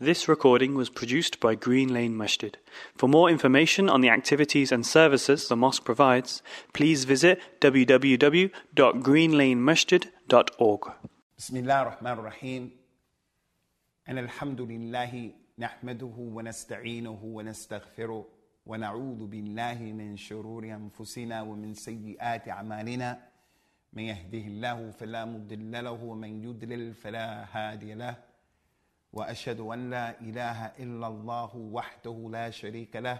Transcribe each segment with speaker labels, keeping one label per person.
Speaker 1: This recording was produced by Green Lane Masjid. For more information on the activities and services the mosque provides, please visit www.greenlanemasjid.org.
Speaker 2: بسم الله الرحمن الرحيم أن الحمد لله نحمده ونستعينه ونستغفره ونعوذ بالله من شرور أنفسنا ومن سيئات أعمالنا من يهده الله فلا مضل له ومن يضلل فلا هادي له وأشهد أن لا إله إلا الله وحده لا شريك له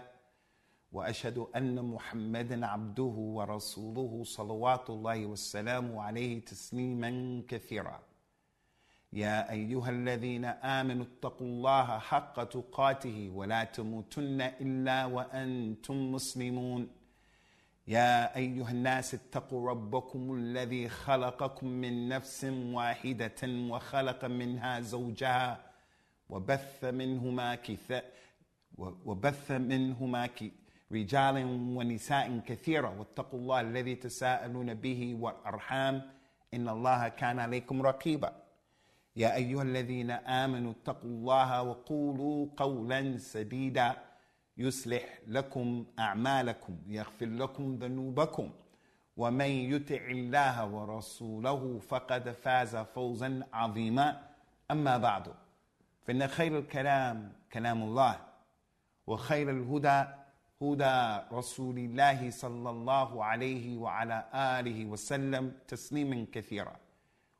Speaker 2: وأشهد أن محمدا عبده ورسوله صلوات الله والسلام عليه تسليما كثيرا. يا أيها الذين آمنوا اتقوا الله حق تقاته ولا تموتن إلا وأنتم مسلمون. يا أيها الناس اتقوا ربكم الذي خلقكم من نفس واحدة وخلق منها زوجها وبث منهما كثا وبث منهما رجالا ونساء كثيرا واتقوا الله الذي تساءلون به والأرحام. إن الله كان عليكم رقيبا. يا أيها الذين آمنوا اتقوا الله وقولوا قولا سديدا. يصلح لكم أعمالكم يغفر لكم ذنوبكم. ومن يطع الله ورسوله فقد فاز فوزا عظيما. أما بعد. فإن خير الكلام كلام الله وخير الهدى هدى رسول الله صلى الله عليه وعلى آله وسلم تسليما كثيرا.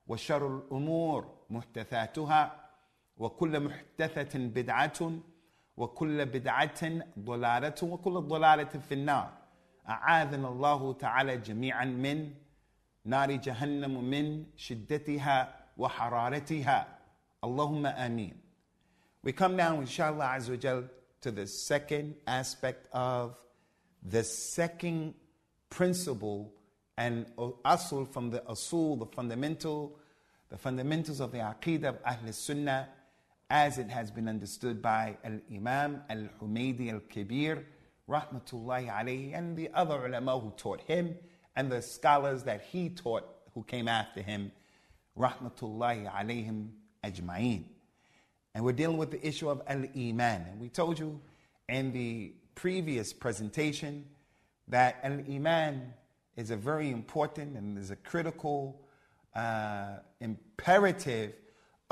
Speaker 2: وشر الأمور محدثاتها وكل محدثة بدعة وكل بدعة ضلالة وكل ضلالة في النار. أعاذنا الله تعالى جميعا من نار جهنم من شدتها وحرارتها. اللهم آمين. We come now, inshallah, Azza wa Jal, to the second aspect of the second principle and asul from the asul, the fundamental, the fundamentals of the aqidah of Ahl Sunnah as it has been understood by Al Imam Al Humaydi Al Kabir, rahmatullahi alayhi, and the other ulama who taught him, and the scholars that he taught who came after him, rahmatullahi alayhim ajma'een. And we're dealing with the issue of Al Iman. And we told you in the previous presentation that Al Iman is a very important and is a critical, uh, imperative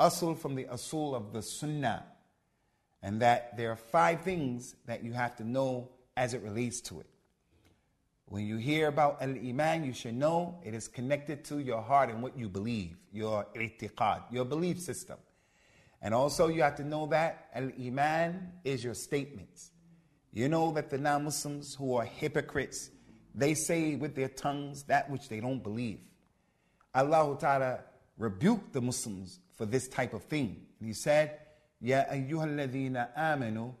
Speaker 2: asul from the asul of the Sunnah. And that there are five things that you have to know as it relates to it. When you hear about Al Iman, you should know it is connected to your heart and what you believe, your i'tiqad, your belief system. And also, you have to know that Al Iman is your statements. You know that the non Muslims who are hypocrites, they say with their tongues that which they don't believe. Allah Ta'ala rebuked the Muslims for this type of thing. And He said, Ya ayyuhalladhina amanu,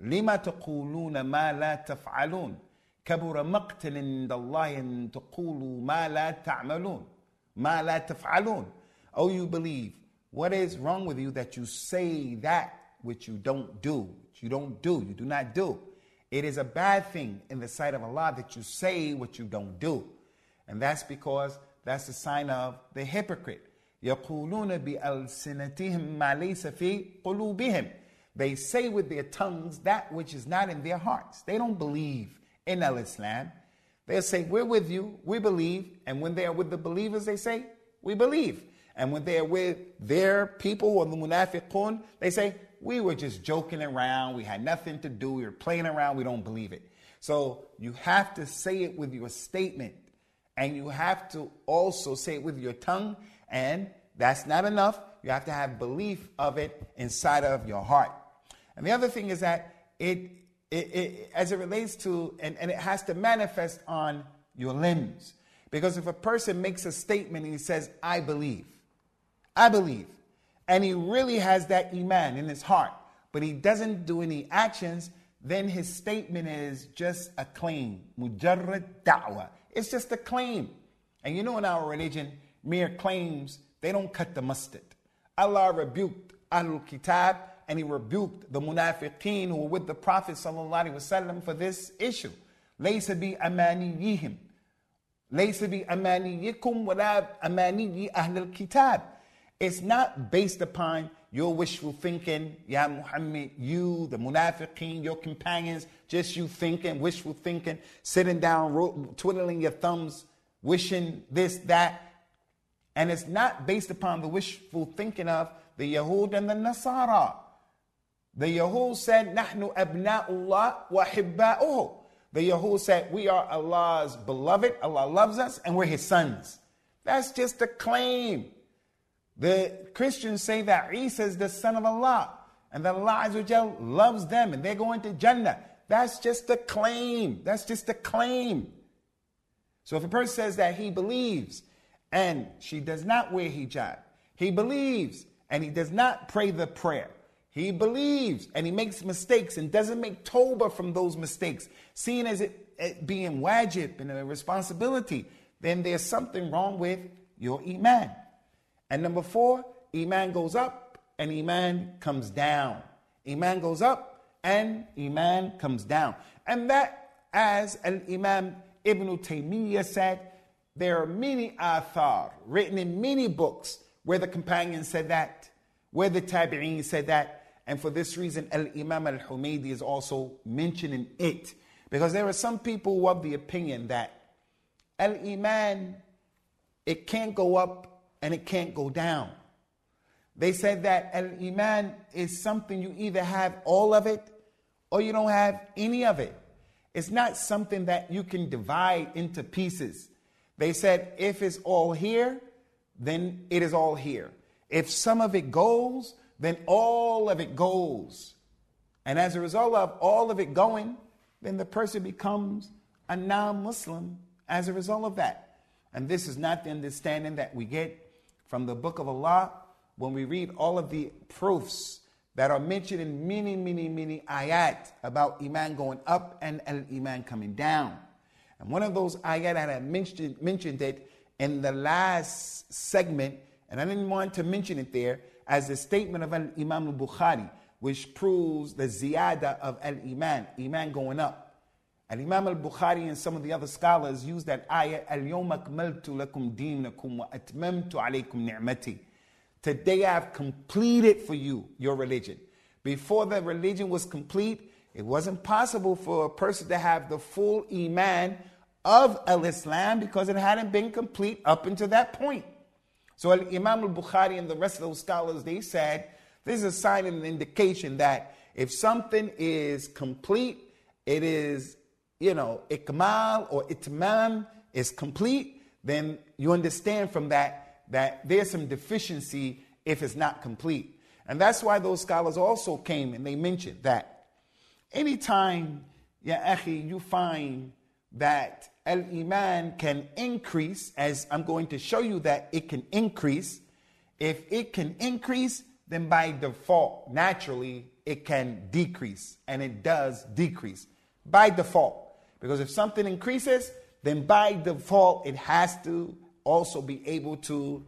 Speaker 2: lima taquluna ma la taf'alun. كبر مقتل عند الله أن تقولوا ما لا تعملون ما لا تفعلون Oh you believe what is wrong with you that you say that which you don't do? Which you don't do, you do not do. It is a bad thing in the sight of Allah that you say what you don't do. And that's because that's the sign of the hypocrite. يقولون بألسنتهم ما ليس في قلوبهم. They say with their tongues that which is not in their hearts. They don't believe in Al Islam. They'll say, We're with you, we believe. And when they are with the believers, they say, We believe. And when they're with their people or the munafiqun, they say, we were just joking around. We had nothing to do. We were playing around. We don't believe it. So you have to say it with your statement. And you have to also say it with your tongue. And that's not enough. You have to have belief of it inside of your heart. And the other thing is that it, it, it as it relates to, and, and it has to manifest on your limbs. Because if a person makes a statement and he says, I believe, I believe. And he really has that iman in his heart, but he doesn't do any actions, then his statement is just a claim. Mujarrad da'wah. It's just a claim. And you know in our religion, mere claims, they don't cut the mustard. Allah rebuked Ahlul Kitab and he rebuked the munafiqeen who were with the Prophet ﷺ for this issue. ليس بأمانيهم ليس بأمانيكم ولا أماني أهل الكتاب it's not based upon your wishful thinking, Ya Muhammad, you, the munafiqeen, your companions, just you thinking, wishful thinking, sitting down, twiddling your thumbs, wishing this, that. And it's not based upon the wishful thinking of the Yahud and the Nasara. The Yahud said, Nahnu abna'ullah wa hibba'uhu. The Yahud said, We are Allah's beloved, Allah loves us, and we're His sons. That's just a claim. The Christians say that Isa is the son of Allah, and that Allah loves them, and they're going to Jannah. That's just a claim. That's just a claim. So if a person says that he believes and she does not wear hijab, he believes and he does not pray the prayer, he believes and he makes mistakes and doesn't make tawbah from those mistakes, seeing as it, it being wajib and a responsibility, then there's something wrong with your iman. And number four, iman goes up and iman comes down. Iman goes up and iman comes down. And that, as Al Imam Ibn Taymiyyah said, there are many athar written in many books where the companions said that, where the tabi'een said that, and for this reason, Al Imam Al Humaydi is also mentioning it. Because there are some people who have the opinion that Al Iman, it can't go up and it can't go down. They said that Al Iman is something you either have all of it or you don't have any of it. It's not something that you can divide into pieces. They said if it's all here, then it is all here. If some of it goes, then all of it goes. And as a result of all of it going, then the person becomes a non Muslim as a result of that. And this is not the understanding that we get from the book of Allah when we read all of the proofs that are mentioned in many, many, many ayat about Iman going up and Iman coming down. And one of those ayat I mentioned, mentioned it in the last segment, and I didn't want to mention it there, as a statement of Imam al Bukhari, which proves the ziyada of al Iman, Iman going up. And Imam al Bukhari and some of the other scholars use that ayah, Al Yom akmaltu lakum dinakum wa atmamtu alaykum ni'mati. Today I've completed for you your religion. Before the religion was complete, it wasn't possible for a person to have the full Iman of Al Islam because it hadn't been complete up until that point. So Imam al-Bukhari and the rest of those scholars, they said, this is a sign and an indication that if something is complete, it is, you know, ikmal or itmam is complete, then you understand from that that there's some deficiency if it's not complete. And that's why those scholars also came and they mentioned that anytime, ya akhi, you find that al iman can increase, as I'm going to show you that it can increase. If it can increase, then by default, naturally, it can decrease. And it does decrease by default. Because if something increases, then by default, it has to also be able to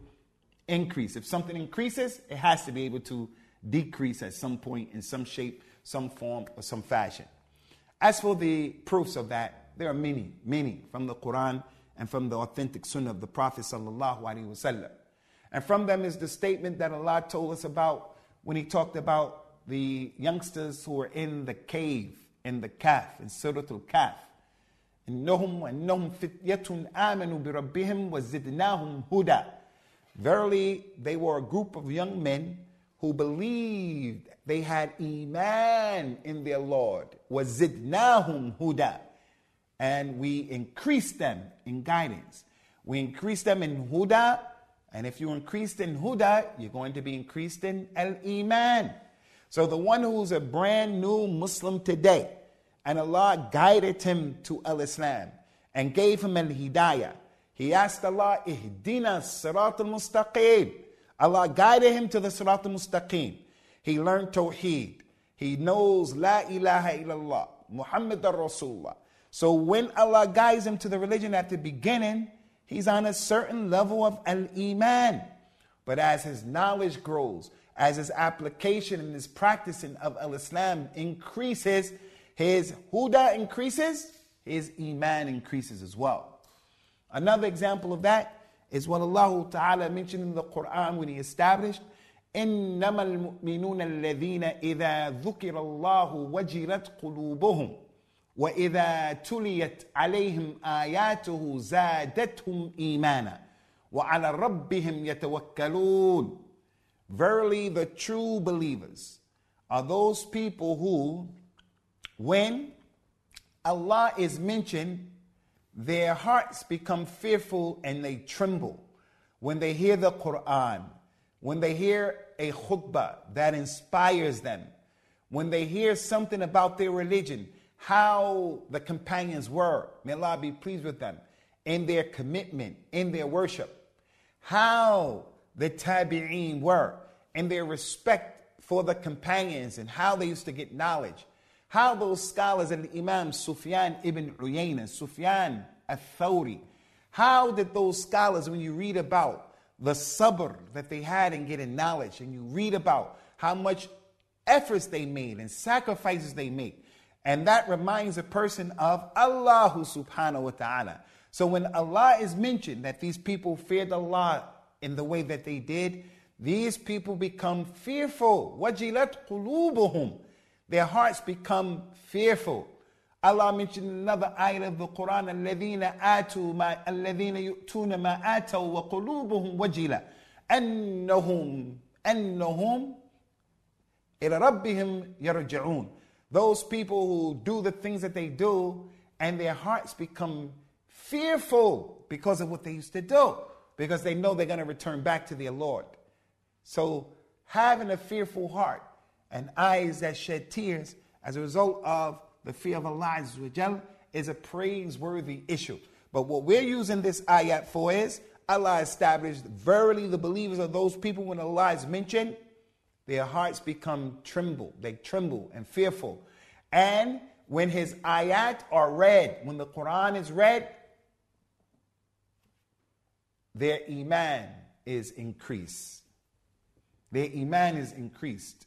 Speaker 2: increase. If something increases, it has to be able to decrease at some point in some shape, some form, or some fashion. As for the proofs of that, there are many, many from the Quran and from the authentic Sunnah of the Prophet sallallahu alaihi wasallam. And from them is the statement that Allah told us about when He talked about the youngsters who were in the cave, in the Kahf, in Surah Al-Kahf. إنهم وإنهم فتية آمنوا بربهم وزدناهم هدى. Verily, they were a group of young men who believed they had iman in their Lord. وزدناهم هدى and we increase them in guidance. We increase them in huda, and if you increased in huda, you're going to be increased in al iman. So the one who's a brand new Muslim today, and Allah guided him to al Islam and gave him al hidayah. He asked Allah, Ihdina sirat al mustaqim. Allah guided him to the sirat al mustaqim. He learned Tawheed. He knows La ilaha illallah, Muhammad al Rasulullah. So when Allah guides him to the religion at the beginning, he's on a certain level of al iman. But as his knowledge grows, as his application and his practicing of al Islam increases, his huda increases, his iman increases as well. Another example of that is what Allah Ta'ala mentioned in the Quran when He established إنما المؤمنون الذين إذا ذكر الله وجلت قلوبهم وإذا تليت عليهم آياته زادتهم إيمانا وعلى ربهم يتوكلون Verily the true believers are those people who when Allah is mentioned their hearts become fearful and they tremble. When they hear the Quran when they hear a khutbah that inspires them, when they hear something about their religion, how the companions were, may Allah be pleased with them, in their commitment, in their worship, how the tabi'een were, in their respect for the companions and how they used to get knowledge, how those scholars and Imam Sufyan ibn Uyayna, Sufyan al-Thawri, how did those scholars, when you read about the sabr that they had in getting knowledge, and you read about how much efforts they made and sacrifices they made. And that reminds a person of Allah subhanahu wa ta'ala. So when Allah is mentioned that these people feared Allah in the way that they did, these people become fearful. Wajilat qulubuhum. Their hearts become fearful. Allah mentioned another ayah of the Quran, الذين آتوا ما الذين يؤتون ما آتوا وقلوبهم وجلة أنهم أنهم إلى ربهم يرجعون. Those people who do the things that they do and their hearts become fearful because of what they used to do, because they know they're going to return back to their Lord. So having a fearful heart and eyes that shed tears as a result of the fear of Allah is a praiseworthy issue. But what we're using this ayat for is Allah established, verily the believers are those people when Allah is mentioned, their hearts become tremble. They tremble and fearful. And when his ayat are read, when the Quran is read, their iman is increased. Their iman is increased.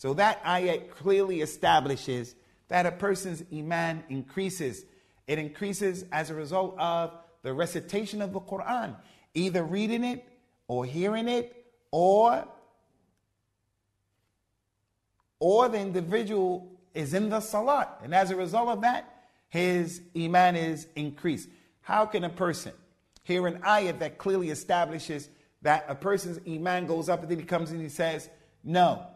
Speaker 2: So that ayat clearly establishes that a person's iman increases. It increases as a result of the recitation of the Quran, either reading it or hearing it or or the individual is in the salat and as a result of that his iman is increased. How can a person hear an ayat that clearly establishes that a person's iman goes up and then he comes and he says, "No,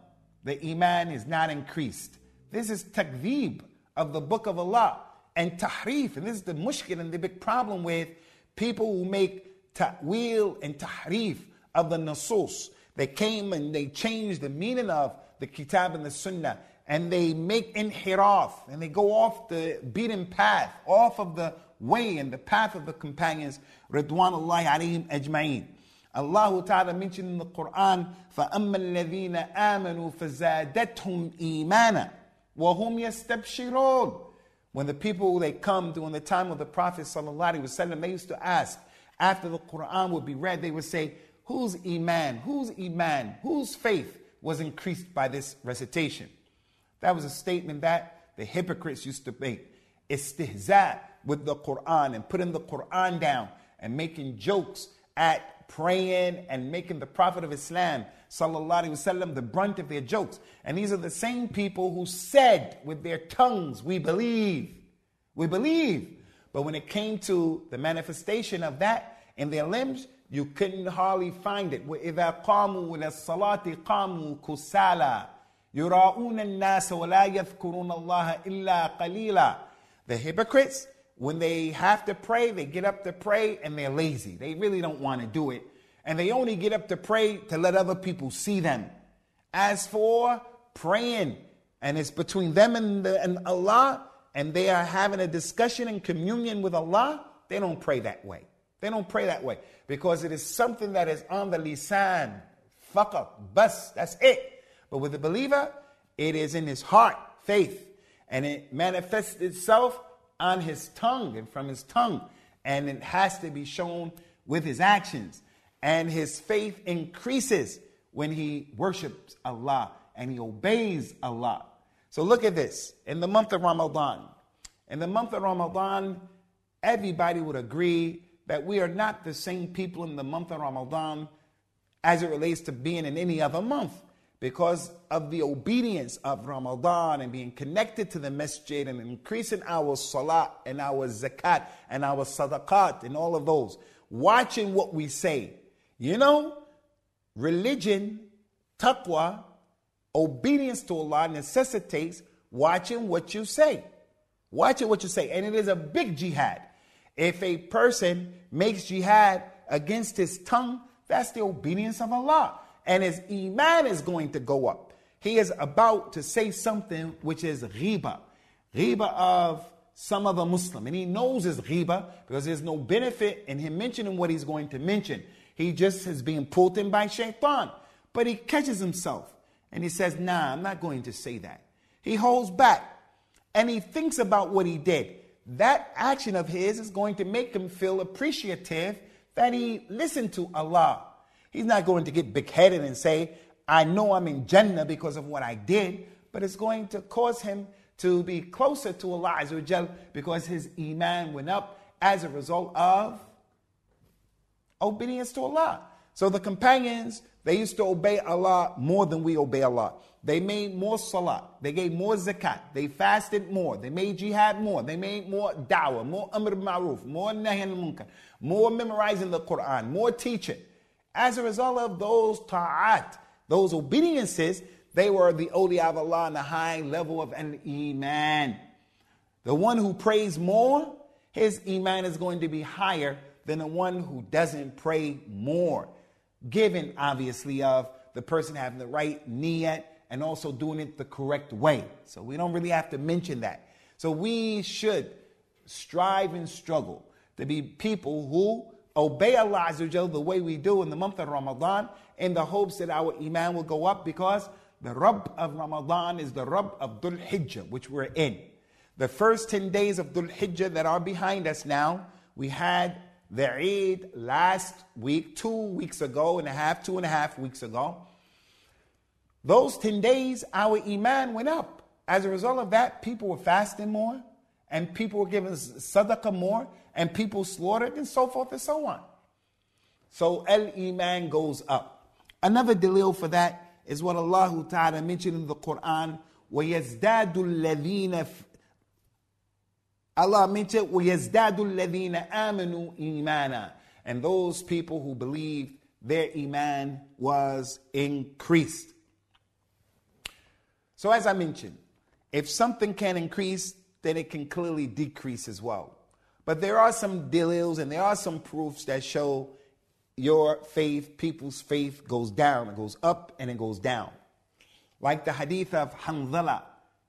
Speaker 2: the iman is not increased." This is takdib of the book of Allah and tahrif. And this is the mushkil and the big problem with people who make ta'wil and tahrif of the nasus. They came and they changed the meaning of the kitab and the sunnah and they make inhiraf and they go off the beaten path, off of the way and the path of the companions, Ridwanullahi alayhim ajma'in. Allah Ta'ala mentioned in the Quran, فَأَمَّا الَّذِينَ آمَنُوا فَزَادَتْهُمْ إِيمَانًا وَهُمْ يَسْتَبْشِرُونَ When the people, they come during the time of the Prophet ﷺ, they used to ask, after the Quran would be read, they would say, whose iman, whose iman, whose faith was increased by this recitation? That was a statement that the hypocrites used to make. Istihza with the Quran and putting the Quran down and making jokes at praying and making the Prophet of Islam sallallahu alaihi wasallam the brunt of their jokes. And these are the same people who said with their tongues, "We believe, we believe." But when it came to the manifestation of that in their limbs, you couldn't hardly find it. وَإِذَا قَامُوا لِلصَّلَاةِ قَامُوا كُسَالًا يُرَاءُونَ النَّاسَ وَلَا يَذْكُرُونَ اللَّهَ إِلَّا قَلِيلًا The hypocrites, when they have to pray, they get up to pray and they're lazy. They really don't want to do it and they only get up to pray to let other people see them. As for praying, and it's between them and, the, and Allah, and they are having a discussion and communion with Allah, they don't pray that way. They don't pray that way because it is something that is on the lisan, faqat, bas, that's it. But with the believer, it is in his heart, faith, and it manifests itself on his tongue and from his tongue, and it has to be shown with his actions and his faith increases when he worships Allah and he obeys Allah. So look at this. In the month of Ramadan, in the month of Ramadan, everybody would agree that we are not the same people in the month of Ramadan as it relates to being in any other month because of the obedience of Ramadan and being connected to the masjid and increasing our salat and our zakat and our sadaqat and all of those. Watching what we say. You know, religion, taqwa, obedience to Allah necessitates watching what you say. Watching what you say. And it is a big jihad. If a person makes jihad against his tongue, that's the obedience of Allah and his iman is going to go up. He is about to say something which is ghiba, ghiba of some other Muslim. And he knows it's ghiba because there's no benefit in him mentioning what he's going to mention. He just is being pulled in by shaitan. But he catches himself and he says, Nah, I'm not going to say that. He holds back and he thinks about what he did. That action of his is going to make him feel appreciative that he listened to Allah He's not going to get big headed and say, I know I'm in Jannah because of what I did, but it's going to cause him to be closer to Allah because his iman went up as a result of obedience to Allah. So the companions, they used to obey Allah more than we obey Allah. They made more salah. They gave more zakat. They fasted more. They made jihad more. They made more da'wah, more amr ma'ruf, more nahi al-munkar, more memorizing the Quran, more teaching. As a result of those ta'at, those obediences, they were the awliya of Allah in the high level of an iman. The one who prays more, his iman is going to be higher than the one who doesn't pray more. Given, obviously, of the person having the right niyat and also doing it the correct way. So we don't really have to mention that. So we should strive and struggle to be people who obey Allah Azza the way we do in the month of Ramadan in the hopes that our iman will go up because the Rabb of Ramadan is the Rabb of Dhul Hijjah, which we're in. The first 10 days of Dhul Hijjah that are behind us now, we had the Eid last week, two weeks ago and a half, two and a half weeks ago. Those 10 days, our Iman went up. As a result of that, people were fasting more and people were giving sadaqah more and people slaughtered and so forth and so on. So al iman goes up. Another delil for that is what Allah Ta'ala mentioned in the Quran. وَيَزْدَادُ الَّذِينَ Allah mentioned وَيَزْدَادُ الَّذِينَ آمَنُوا إِيمَانًا And those people who believed their iman was increased. So as I mentioned, if something can increase, then it can clearly decrease as well. But there are some delils and there are some proofs that show your faith, people's faith, goes down. It goes up and it goes down. Like the hadith of Hanzala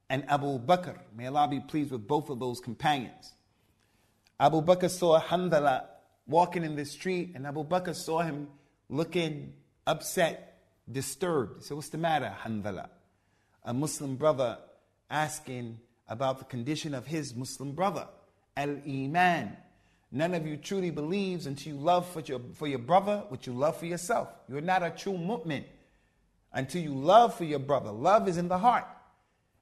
Speaker 2: and Abu Bakr. May Allah be pleased with both of those companions. Abu Bakr saw Hanzala walking in the street, and Abu Bakr saw him looking upset, disturbed. He said, What's the matter, Hanzala? A Muslim brother asking about the condition of his Muslim brother al iman. None of you truly believes until you love for your, for your brother what you love for yourself. You're not a true mu'min until you love for your brother. Love is in the heart.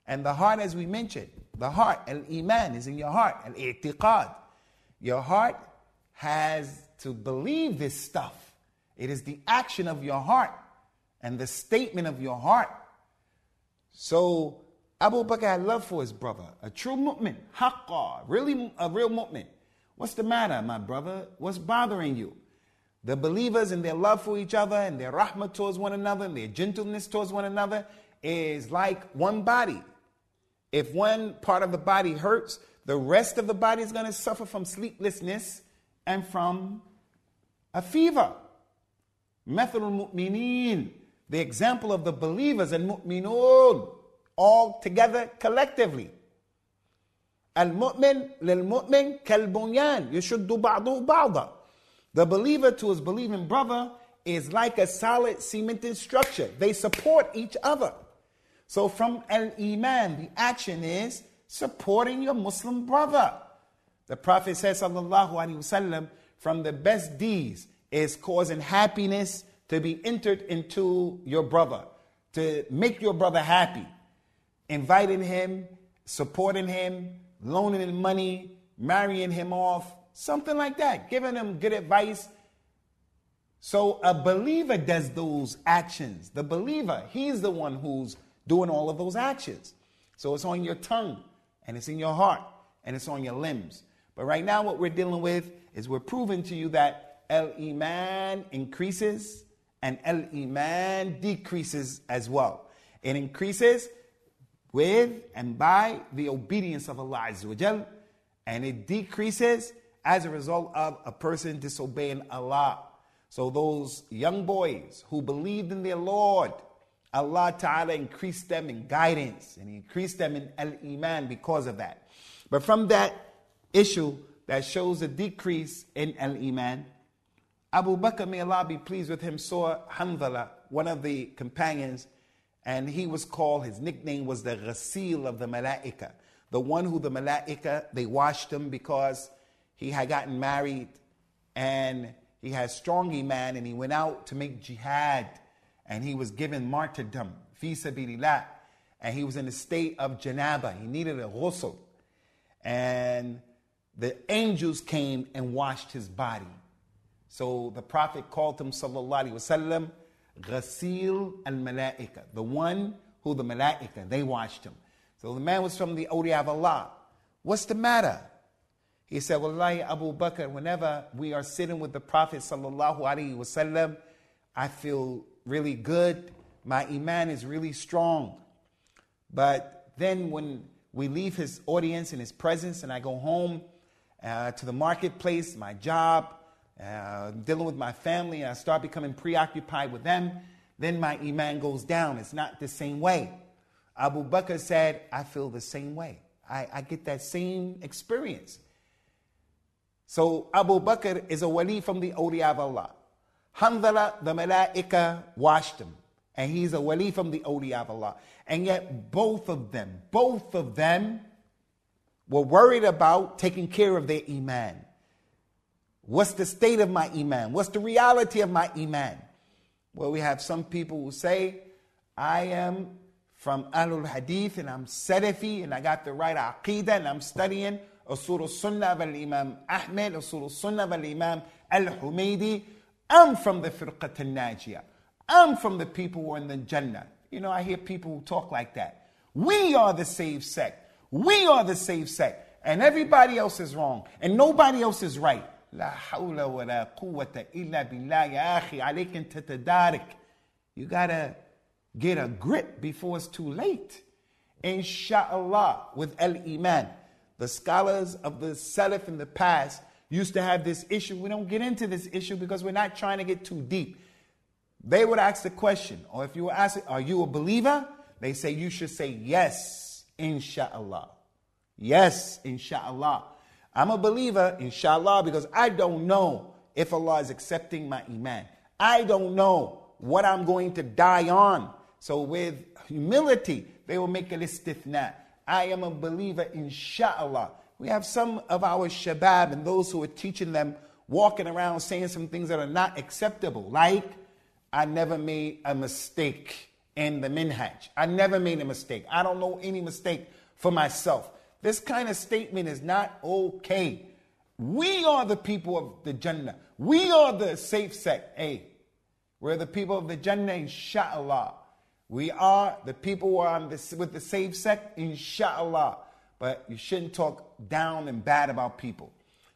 Speaker 2: And the heart, as we mentioned, the heart, al iman, is in your heart, al i'tiqad. Your heart has to believe this stuff. It is the action of your heart and the statement of your heart. So Abu Bakr had love for his brother, a true mu'min, haqqa, really a real mu'min. What's the matter, my brother? What's bothering you? The believers and their love for each other and their rahmah towards one another and their gentleness towards one another is like one body. If one part of the body hurts, the rest of the body is going to suffer from sleeplessness and from a fever. Methul mu'minin, the example of the believers and mu'minun all together collectively. Al-mu'min lil-mu'min kal-bunyan yashuddu ba'du ba'da. The believer to his believing brother is like a solid cemented structure. They support each other. So from al-iman, the action is supporting your Muslim brother. The Prophet says, sallallahu alaihi wasallam, from the best deeds is causing happiness to be entered into your brother, to make your brother happy inviting him, supporting him, loaning him money, marrying him off, something like that, giving him good advice. So a believer does those actions. The believer, he's the one who's doing all of those actions. So it's on your tongue and it's in your heart and it's on your limbs. But right now, what we're dealing with is we're proving to you that El Iman increases and El Iman decreases as well. It increases with and by the obedience of Allah Azza and it decreases as a result of a person disobeying Allah so those young boys who believed in their Lord, Allah Ta'ala increased them in guidance and increased them in Al Iman because of that. But from that issue that shows a decrease in Al Iman, Abu Bakr, may Allah be pleased with him, saw Hanzala, one of the companions, and he was called, his nickname was the Ghasil of the Malaika, the one who the Malaika, they washed him because he had gotten married and he had strong iman and he went out to make jihad and he was given martyrdom, fi sabilillah. And he was in a state of janaba. He needed a ghusl. And the angels came and washed his body. So the Prophet called him, sallallahu alaihi wasallam, ghasil al-malaika, the one who the malaika, they washed him. So the man was from the awliya of Allah. What's the matter? He said, Wallahi Abu Bakr, whenever we are sitting with the Prophet sallallahu alaihi wasallam, I feel really good. My iman is really strong. But then when we leave his audience and his presence, and I go home uh, to the marketplace, my job, uh, dealing with my family, and I start becoming preoccupied with them, then my iman goes down. It's not the same way. Abu Bakr said, I feel the same way. I, I get that same experience. So Abu Bakr is a wali from the awliya of Allah. Hanzala, the malaika, washed him. And he's a wali from the awliya of Allah. And yet both of them, both of them were worried about taking care of their iman. What's the state of my Iman? What's the reality of my Iman? Well, we have some people who say, I am from Ahlul Hadith and I'm Salafi and I got the right Aqidah and I'm studying Usul Sunnah al-imam, Ahmed, Usul Sunnah al-imam, Al Humaydi. I'm from the Firqat al Najiyah. I'm from the people who are in the Jannah. You know, I hear people who talk like that. We are the saved sect. We are the saved sect. And everybody else is wrong. And nobody else is right. لا حول ولا قوة إلا بالله يا أخي عليك أن تتدارك you gotta get a grip before it's too late inshallah with al-iman the scholars of the Salaf in the past used to have this issue. We don't get into this issue because we're not trying to get too deep. They would ask the question, or if you were asked, Are you a believer? They say, You should say, Yes, inshallah. Yes, inshallah. I'm a believer, inshallah, because I don't know if Allah is accepting my iman. I don't know what I'm going to die on. So, with humility, they will make a istithna. I am a believer, inshallah. We have some of our shabab and those who are teaching them walking around saying some things that are not acceptable, like, I never made a mistake in the minhaj. I never made a mistake. I don't know any mistake for myself. This kind of statement is not okay. We are the people of the Jannah. We are the safe sect. Hey, we're the people of the Jannah, inshallah. We are the people who are the, with the safe sect, inshallah. But you shouldn't talk down and bad about people.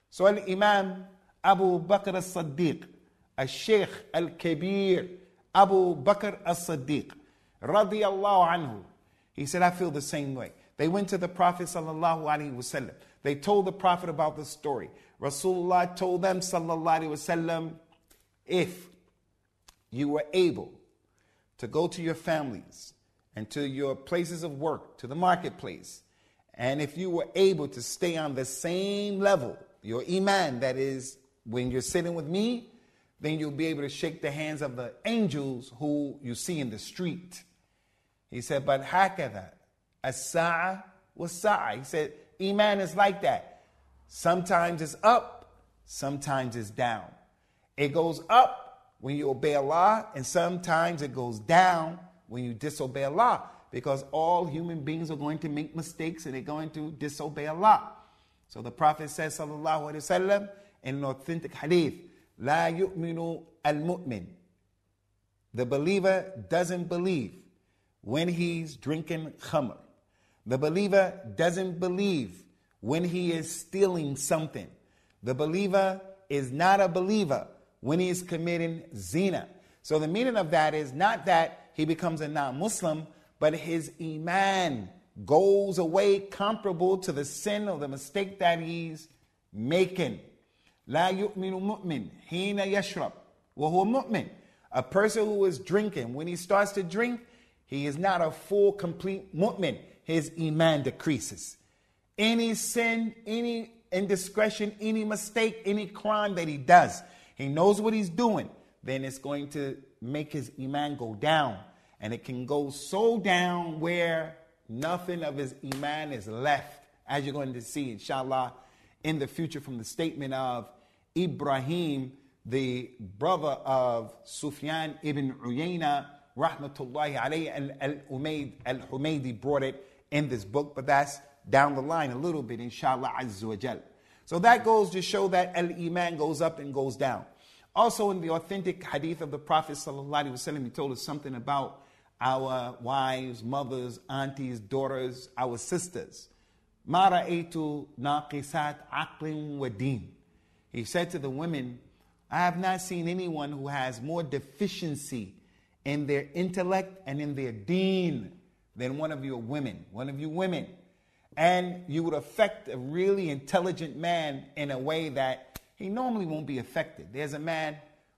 Speaker 2: So Al Imam Abu Bakr as Siddiq, Al Sheikh Al Kabir, Abu Bakr as Siddiq, radiyallahu anhu, he said, I feel the same way. They went to the Prophet sallallahu alaihi wasallam. They told the Prophet about the story. Rasulullah told them sallallahu alaihi wasallam, if you were able to go to your families and to your places of work, to the marketplace. And if you were able to stay on the same level, your iman, that is, when you're sitting with me, then you'll be able to shake the hands of the angels who you see in the street. He said, but hakada, as-sa'a was sa'a. He said, Iman is like that. Sometimes it's up, sometimes it's down. It goes up when you obey Allah, and sometimes it goes down when you disobey Allah, because all human beings are going to make mistakes and they're going to disobey Allah. So the Prophet says, Sallallahu Alaihi Wasallam, in an authentic hadith, La yu'minu al mu'min. The believer doesn't believe when he's drinking khamr. The believer doesn't believe when he is stealing something. The believer is not a believer when he is committing zina. So the meaning of that is not that he becomes a non Muslim, but his iman goes away comparable to the sin or the mistake that he's making. لا يؤمن مؤمن حين يشرب وهو مؤمن. A person who is drinking, when he starts to drink, he is not a full, complete mu'min. His iman decreases. Any sin, any indiscretion, any mistake, any crime that he does, he knows what he's doing, then it's going to make his iman go down. And it can go so down where nothing of his iman is left, as you're going to see, inshallah, in the future from the statement of Ibrahim, the brother of Sufyan ibn Uyayna, rahmatullahi alayhi, al-Umayd, al-Humaydi brought it in this book, but that's down the line a little bit, inshallah azza wa. So that goes to show that al iman goes up and goes down. Also, in the authentic hadith of the Prophet sallallahu wasallam, he told us something about our wives, mothers, aunties, daughters, our sisters. Mara etu naqisat aqlin wa. He said to the women, I have not seen anyone who has more deficiency in their intellect and in their deen than one of your women. One of you women. And you would affect a really intelligent man in a way that he normally won't be affected. There's a man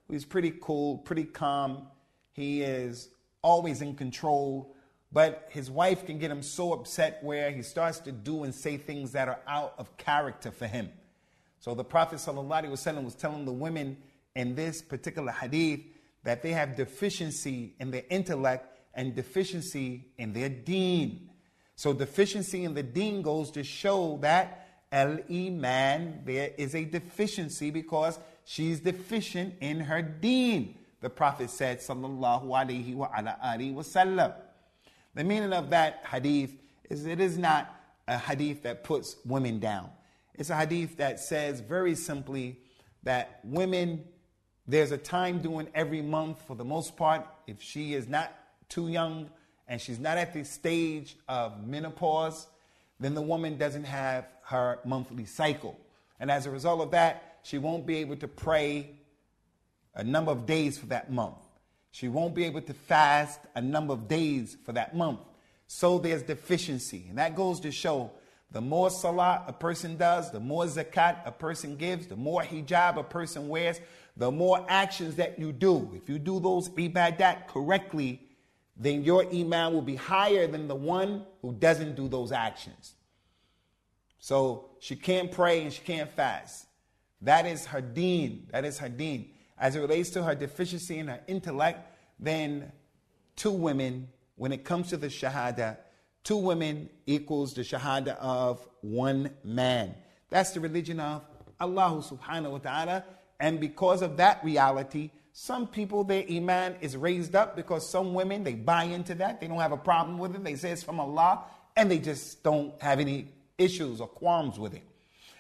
Speaker 2: who's pretty cool, pretty calm. He is always in control, but his wife can get him so upset where he starts to do and say things that are out of character for him. So the Prophet ﷺ was telling the women in this particular hadith that they have deficiency in their intellect and deficiency in their deen. So deficiency in the deen goes to show that al iman there is a deficiency because she's deficient in her deen. The Prophet said, Sallallahu Alaihi wa ala wasallam. The meaning of that hadith is it is not a hadith that puts women down. It's a hadith that says very simply that women, there's a time during every month for the most part, if she is not too young and she's not at the stage of menopause, then the woman doesn't have her monthly cycle. And as a result of that, she won't be able to pray a number of days for that month. She won't be able to fast a number of days for that month. So there's deficiency. And that goes to show the more salah a person does, the more zakat a person gives, the more hijab a person wears, the more actions that you do. If you do those ibadat correctly, then your iman will be higher than the one who doesn't do those actions. So she can't pray and she can't fast. That is her deen. That is her deen. As it relates to her deficiency in her intellect, then two women, when it comes to the shahada, two women equals the shahada of one man. That's the religion of Allah subhanahu wa ta'ala. And because of that reality, some people, their iman is raised up because some women, they buy into that. They don't have a problem with it. They say it's from Allah and they just don't have any issues or qualms with it.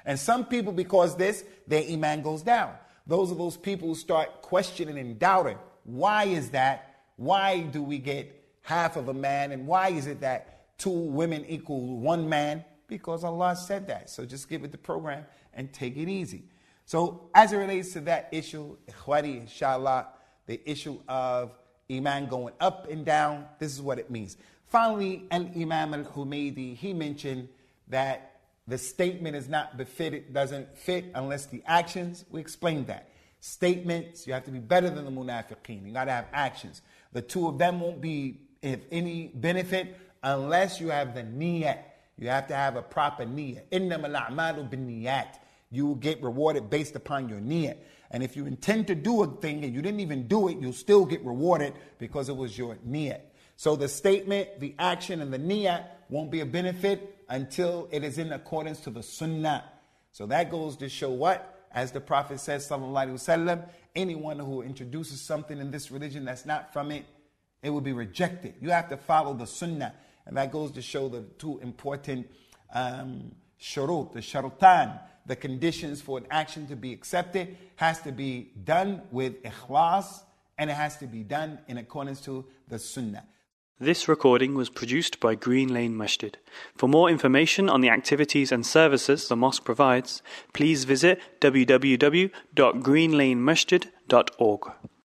Speaker 2: And some people, because this, their iman goes down. Those are those people who start questioning and doubting. Why is that? Why do we get half of a man? And why is it that two women equal one man? Because Allah said that. So just give it the program and take it easy. So, as it relates to that issue, ikhwari, inshallah, the issue of Iman going up and down, this is what it means. Finally, Al Imam Al Humaydi, he mentioned that the statement is not befitted, doesn't fit unless the actions, we explained that. Statements, you have to be better than the munafiqeen. You got to have actions. The two of them won't be if any benefit unless you have the niyat. You have to have a proper niyat. Innamal a'malu bin niyat you will get rewarded based upon your niyat. And if you intend to do a thing and you didn't even do it, you'll still get rewarded because it was your niyat. So the statement, the action, and the niyat won't be a benefit until it is in accordance to the sunnah. So that goes to show what? As the Prophet says, sallallahu alaihi wasallam, anyone who introduces something in this religion that's not from it, it will be rejected. You have to follow the sunnah. And that goes to show the two important um, shurut, the sharutan, the conditions for an action to be accepted has to be done with ikhlas and it has to be done in accordance to the sunnah.
Speaker 1: This recording was produced by Green Lane Masjid. For more information on the activities and services the mosque provides, please visit www.greenlanemasjid.org.